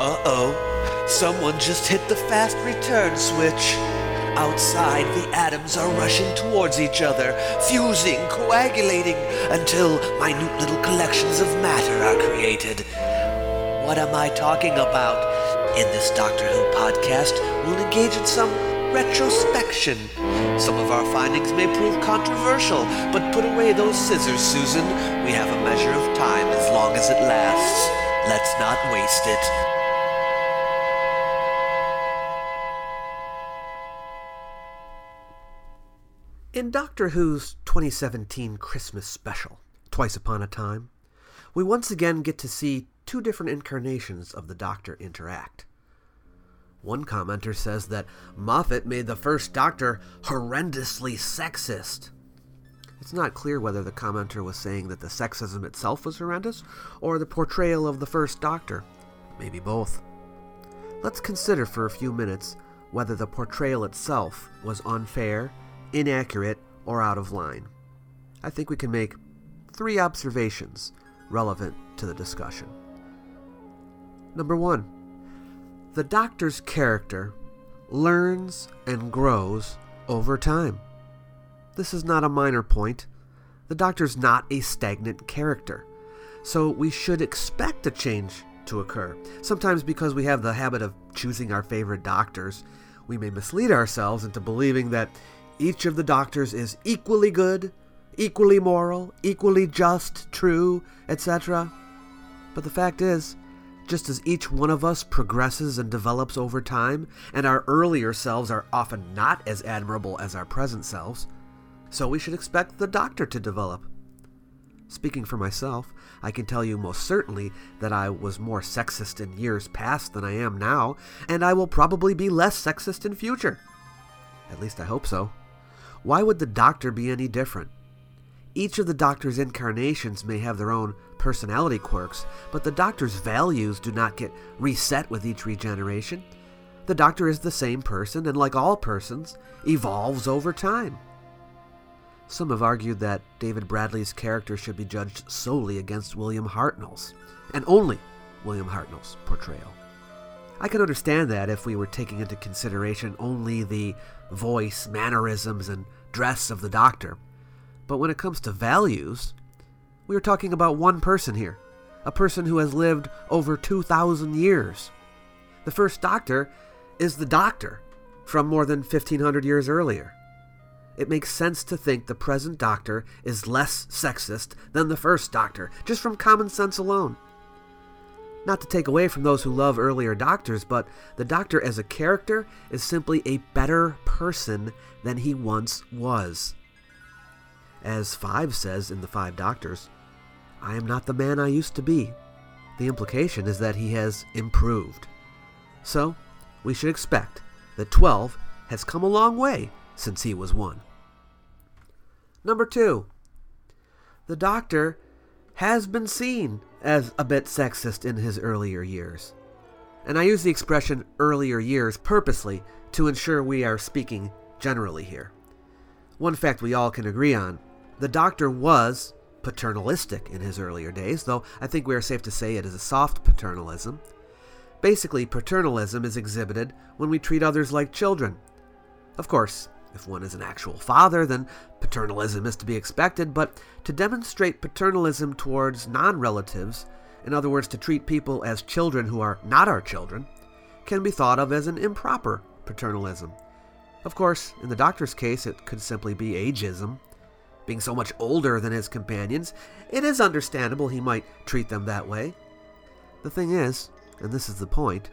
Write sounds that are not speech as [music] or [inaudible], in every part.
Uh oh, someone just hit the fast return switch. Outside, the atoms are rushing towards each other, fusing, coagulating, until minute little collections of matter are created. What am I talking about? In this Doctor Who podcast, we'll engage in some retrospection. Some of our findings may prove controversial, but put away those scissors, Susan. We have a measure of time as long as it lasts. Let's not waste it. In Doctor Who's 2017 Christmas special, Twice Upon a Time, we once again get to see two different incarnations of the Doctor interact. One commenter says that Moffat made the first Doctor horrendously sexist. It's not clear whether the commenter was saying that the sexism itself was horrendous or the portrayal of the first Doctor. Maybe both. Let's consider for a few minutes whether the portrayal itself was unfair, inaccurate, or out of line. I think we can make three observations relevant to the discussion. Number one, the Doctor's character learns and grows over time. This is not a minor point. The Doctor's not a stagnant character, so we should expect a change to occur. Sometimes, because we have the habit of choosing our favorite doctors, we may mislead ourselves into believing that each of the doctors is equally good, equally moral, equally just, true, etc. But the fact is, just as each one of us progresses and develops over time, and our earlier selves are often not as admirable as our present selves, so we should expect the doctor to develop. Speaking for myself, I can tell you most certainly that I was more sexist in years past than I am now, and I will probably be less sexist in future. At least I hope so. Why would the doctor be any different? Each of the Doctor's incarnations may have their own personality quirks, but the Doctor's values do not get reset with each regeneration. The Doctor is the same person, and like all persons, evolves over time. Some have argued that David Bradley's character should be judged solely against William Hartnell's, and only William Hartnell's portrayal. I can understand that if we were taking into consideration only the voice, mannerisms, and dress of the Doctor. But when it comes to values, we are talking about one person here, a person who has lived over 2,000 years. The first Doctor is the Doctor from more than 1,500 years earlier. It makes sense to think the present Doctor is less sexist than the first Doctor, just from common sense alone. Not to take away from those who love earlier Doctors, but the Doctor as a character is simply a better person than he once was. As Five says in The Five Doctors, I am not the man I used to be. The implication is that he has improved. So, we should expect that 12 has come a long way since he was 1. Number 2. The Doctor has been seen as a bit sexist in his earlier years. And I use the expression earlier years purposely to ensure we are speaking generally here. One fact we all can agree on the Doctor was paternalistic in his earlier days, though I think we are safe to say it is a soft paternalism. Basically, paternalism is exhibited when we treat others like children. Of course, if one is an actual father, then paternalism is to be expected, but to demonstrate paternalism towards non relatives, in other words, to treat people as children who are not our children, can be thought of as an improper paternalism. Of course, in the doctor's case, it could simply be ageism. Being so much older than his companions, it is understandable he might treat them that way. The thing is, and this is the point,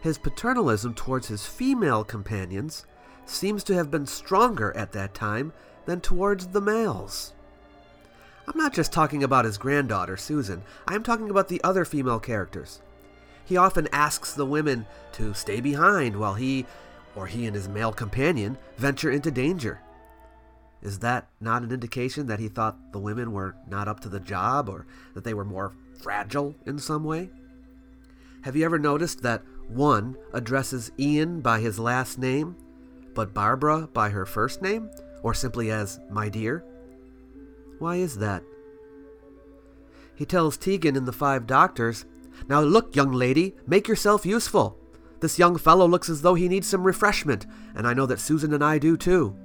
his paternalism towards his female companions seems to have been stronger at that time than towards the males. I'm not just talking about his granddaughter, Susan, I am talking about the other female characters. He often asks the women to stay behind while he, or he and his male companion, venture into danger. Is that not an indication that he thought the women were not up to the job or that they were more fragile in some way? Have you ever noticed that one addresses Ian by his last name, but Barbara by her first name, or simply as my dear? Why is that? He tells Tegan in The Five Doctors, Now look, young lady, make yourself useful. This young fellow looks as though he needs some refreshment, and I know that Susan and I do too.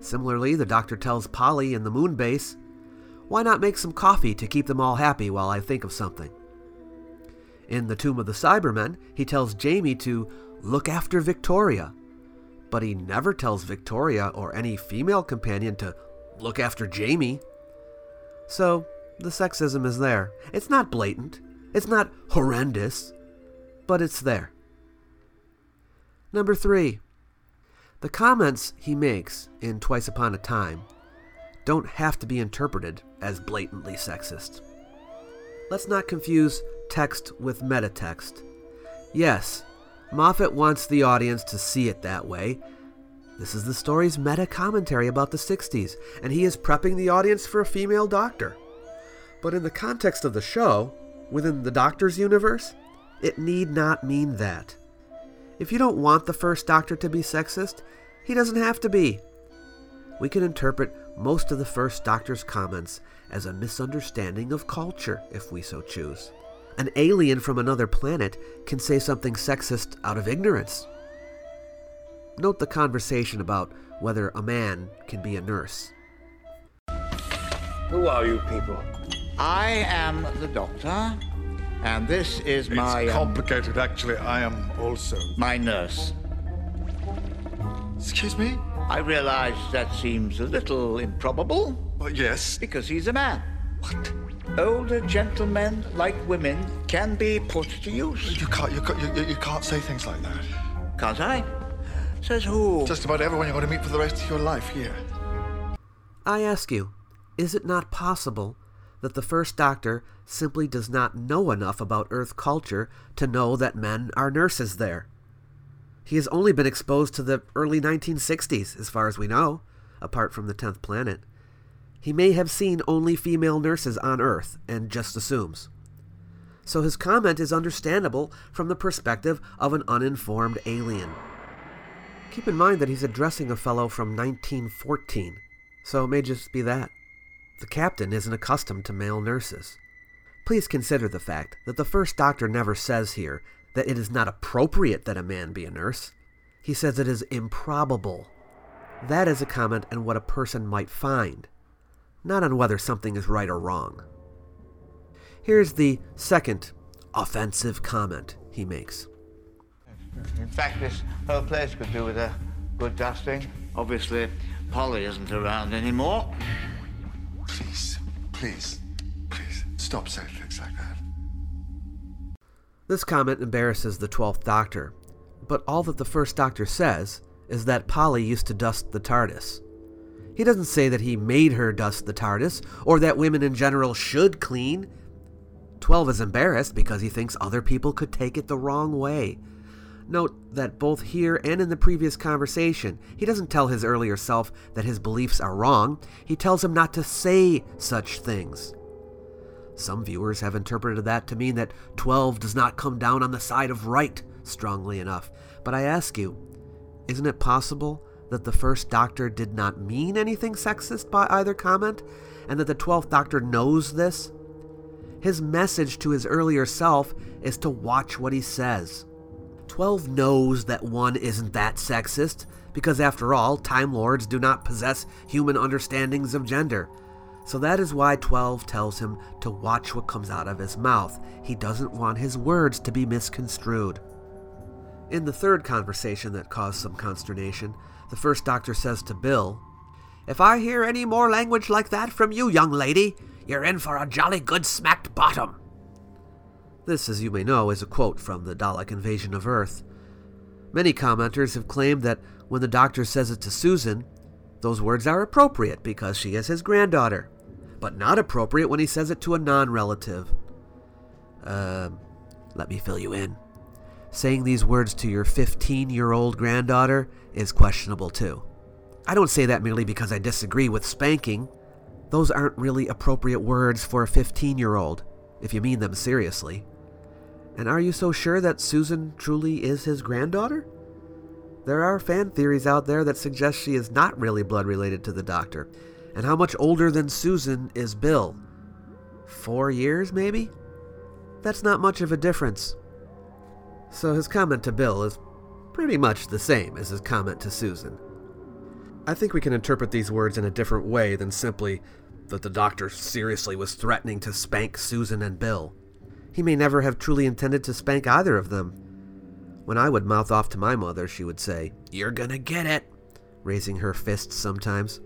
Similarly, the doctor tells Polly in the moon base, Why not make some coffee to keep them all happy while I think of something? In the Tomb of the Cybermen, he tells Jamie to look after Victoria, but he never tells Victoria or any female companion to look after Jamie. So, the sexism is there. It's not blatant, it's not horrendous, but it's there. Number three, the comments he makes in Twice Upon a Time don't have to be interpreted as blatantly sexist. Let's not confuse text with metatext. Yes, Moffat wants the audience to see it that way. This is the story's meta commentary about the 60s, and he is prepping the audience for a female doctor. But in the context of the show, within the Doctor's universe, it need not mean that. If you don't want the first Doctor to be sexist, he doesn't have to be. We can interpret most of the first Doctor's comments as a misunderstanding of culture, if we so choose. An alien from another planet can say something sexist out of ignorance. Note the conversation about whether a man can be a nurse. Who are you people? I am the doctor, and this is my it's um, complicated, actually. I am also. my nurse. Excuse me? I realize that seems a little improbable Well, yes. because he's a man. What? Older gentlemen, like women, can be put to use. You can't. You can't. You, you- you can't say things like that. Can't I? Says who? Just about everyone you're going to meet for the rest of your life here. I ask you, is it not possible that the first doctor simply does not know enough about Earth culture to know that men are nurses there? He has only been exposed to the early 1960s, as far as we know, apart from the 10th planet. He may have seen only female nurses on Earth and just assumes. So his comment is understandable from the perspective of an uninformed alien. Keep in mind that he's addressing a fellow from 1914, so it may just be that. The captain isn't accustomed to male nurses. Please consider the fact that the first doctor never says here that it is not appropriate that a man be a nurse. He says it is improbable. That is a comment on what a person might find, not on whether something is right or wrong. Here's the second offensive comment he makes. In fact, this whole place could do with a good dusting. Obviously, Polly isn't around anymore. Please, please, please, stop saying things like that. This comment embarrasses the Twelfth Doctor, but all that the First Doctor says is that Polly used to dust the TARDIS. He doesn't say that he made her dust the TARDIS, or that women in general should clean. Twelve is embarrassed because he thinks other people could take it the wrong way. Note that both here and in the previous conversation, he doesn't tell his earlier self that his beliefs are wrong, he tells him not to say such things. Some viewers have interpreted that to mean that 12 does not come down on the side of right strongly enough. But I ask you, isn't it possible that the first Doctor did not mean anything sexist by either comment, and that the 12th Doctor knows this? His message to his earlier self is to watch what he says. 12 knows that one isn't that sexist, because after all, Time Lords do not possess human understandings of gender. So that is why 12 tells him to watch what comes out of his mouth. He doesn't want his words to be misconstrued. In the third conversation that caused some consternation, the first doctor says to Bill, If I hear any more language like that from you, young lady, you're in for a jolly good smacked bottom. This, as you may know, is a quote from the Dalek invasion of Earth. Many commenters have claimed that when the doctor says it to Susan, those words are appropriate because she is his granddaughter, but not appropriate when he says it to a non relative. Um, let me fill you in. Saying these words to your 15 year old granddaughter is questionable too. I don't say that merely because I disagree with spanking. Those aren't really appropriate words for a 15 year old, if you mean them seriously. And are you so sure that Susan truly is his granddaughter? There are fan theories out there that suggest she is not really blood related to the doctor. And how much older than Susan is Bill? Four years, maybe? that's not much of a difference. So his comment to Bill is pretty much the same as his comment to Susan. I think we can interpret these words in a different way than simply that the doctor seriously was threatening to spank Susan and Bill. He may never have truly intended to spank either of them. When I would mouth off to my mother, she would say, You're gonna get it, raising her fists sometimes.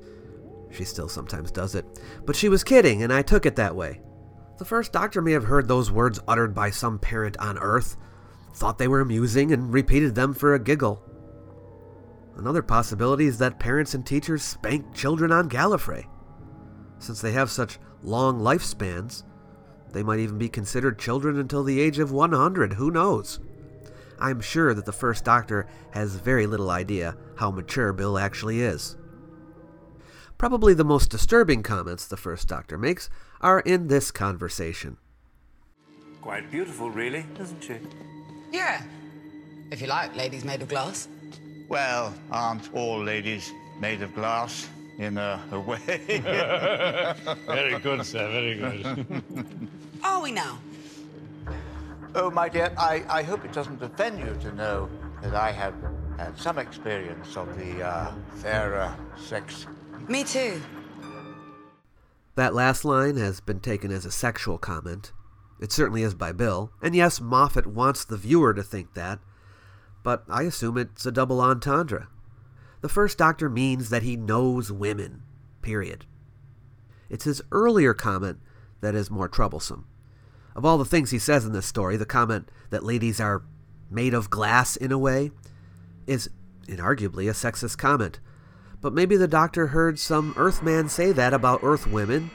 She still sometimes does it. But she was kidding, and I took it that way. The first doctor may have heard those words uttered by some parent on Earth, thought they were amusing, and repeated them for a giggle. Another possibility is that parents and teachers spank children on Gallifrey. Since they have such long lifespans, they might even be considered children until the age of 100. Who knows? I'm sure that the first doctor has very little idea how mature Bill actually is. Probably the most disturbing comments the first doctor makes are in this conversation. Quite beautiful, really, isn't she? Yeah. If you like, ladies made of glass. Well, aren't all ladies made of glass in a, a way? [laughs] Very good, sir, very good. [laughs] Are we now? oh, my dear, I, I hope it doesn't offend you to know that I have had some experience of the uh, fairer sex. Me too. That last line has been taken as a sexual comment. It certainly is by Bill, and yes, Moffat wants the viewer to think that, but I assume it's a double entendre. The first Doctor means that he knows women, period. It's his earlier comment that is more troublesome. Of all the things he says in this story, the comment that ladies are made of glass in a way is inarguably a sexist comment. But maybe the doctor heard some Earthman say that about Earth women.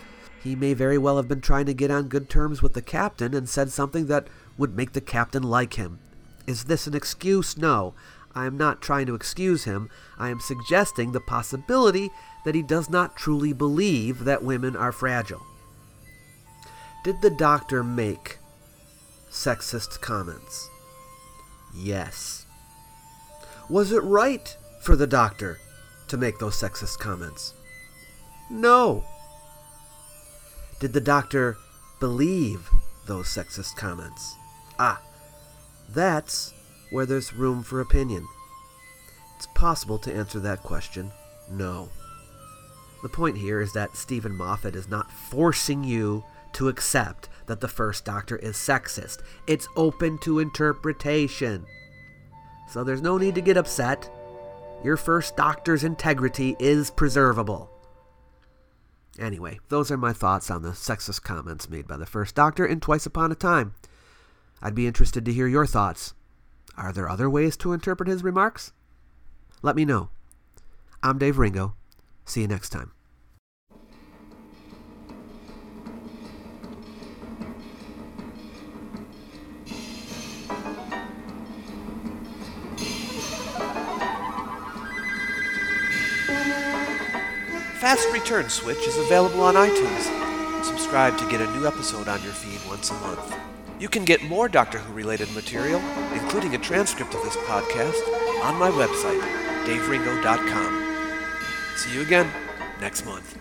He may very well have been trying to get on good terms with the captain and said something that would make the captain like him. Is this an excuse? No. I am not trying to excuse him. I am suggesting the possibility that he does not truly believe that women are fragile. Did the doctor make sexist comments? Yes. Was it right for the doctor to make those sexist comments? No. Did the doctor believe those sexist comments? Ah, that's where there's room for opinion. It's possible to answer that question no. The point here is that Steven Moffat is not forcing you to accept that the first doctor is sexist. It's open to interpretation. So there's no need to get upset. Your first doctor's integrity is preservable. Anyway, those are my thoughts on the sexist comments made by the first doctor in Twice Upon a Time. I'd be interested to hear your thoughts. Are there other ways to interpret his remarks? Let me know. I'm Dave Ringo. See you next time. Fast Return Switch is available on iTunes. Subscribe to get a new episode on your feed once a month. You can get more Doctor Who related material, including a transcript of this podcast, on my website, daveringo.com. See you again next month.